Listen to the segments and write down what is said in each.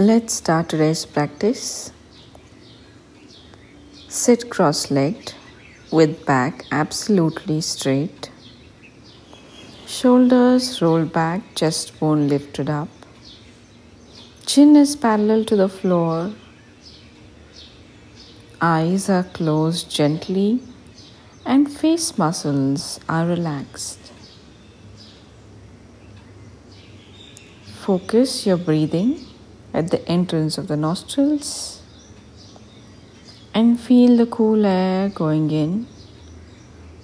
Let's start today's practice. Sit cross legged with back absolutely straight. Shoulders rolled back, chest bone lifted up. Chin is parallel to the floor. Eyes are closed gently and face muscles are relaxed. Focus your breathing at the entrance of the nostrils and feel the cool air going in,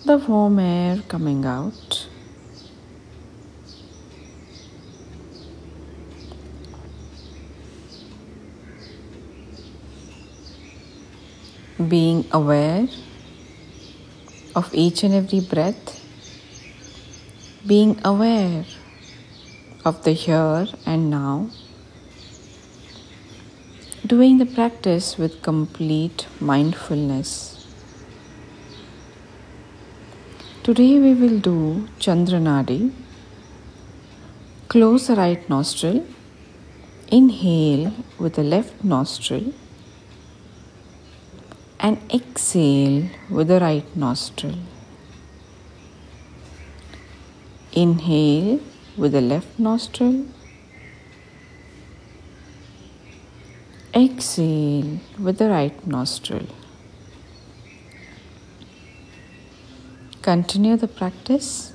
the warm air coming out. Being aware of each and every breath, being aware of the here and now doing the practice with complete mindfulness. Today we will do Chandranadi. Close the right nostril, inhale with the left nostril, and exhale with the right nostril. Inhale with the left nostril Exhale with the right nostril. Continue the practice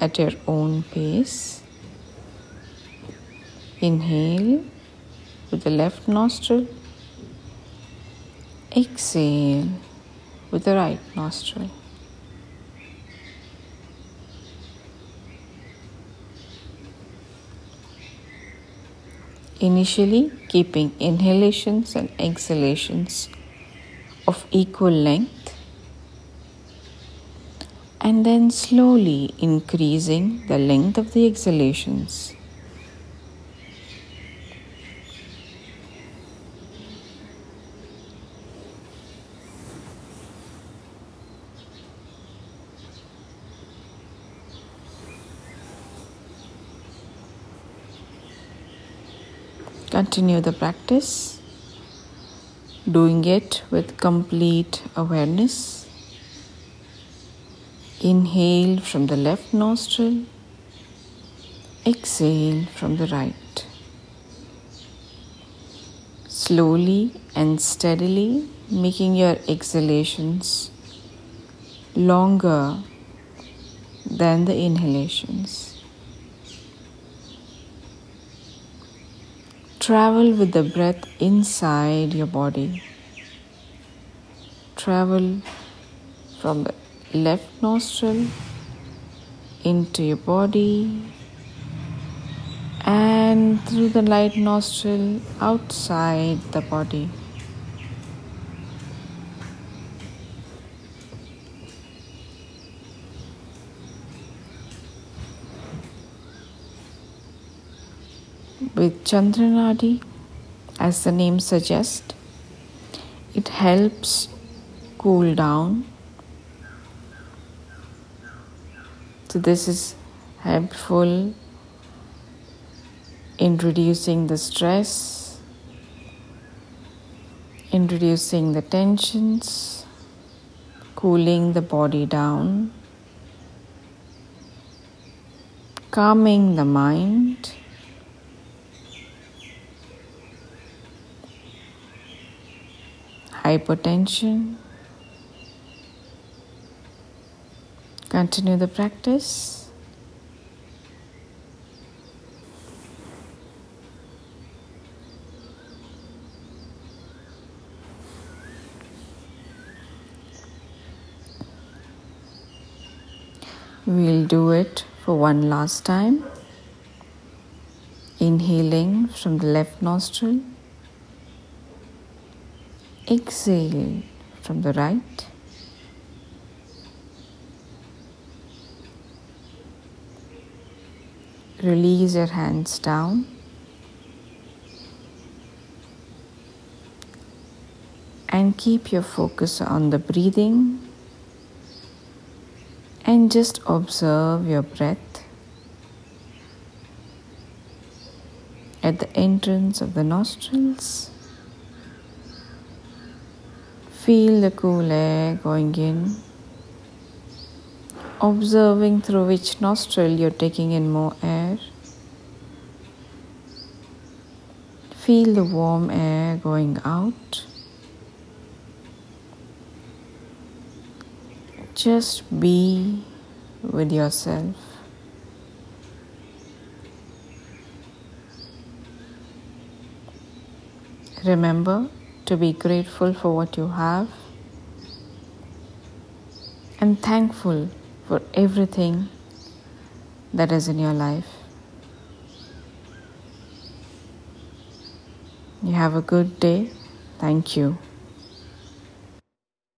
at your own pace. Inhale with the left nostril. Exhale with the right nostril. Initially, keeping inhalations and exhalations of equal length, and then slowly increasing the length of the exhalations. Continue the practice, doing it with complete awareness. Inhale from the left nostril, exhale from the right. Slowly and steadily making your exhalations longer than the inhalations. Travel with the breath inside your body. Travel from the left nostril into your body and through the right nostril outside the body. With Chandranadi, as the name suggests, it helps cool down. So, this is helpful in reducing the stress, in reducing the tensions, cooling the body down, calming the mind. Hypertension. Continue the practice. We'll do it for one last time. Inhaling from the left nostril. Exhale from the right. Release your hands down. And keep your focus on the breathing and just observe your breath at the entrance of the nostrils. Feel the cool air going in, observing through which nostril you're taking in more air. Feel the warm air going out. Just be with yourself. Remember to be grateful for what you have and thankful for everything that is in your life. You have a good day. Thank you.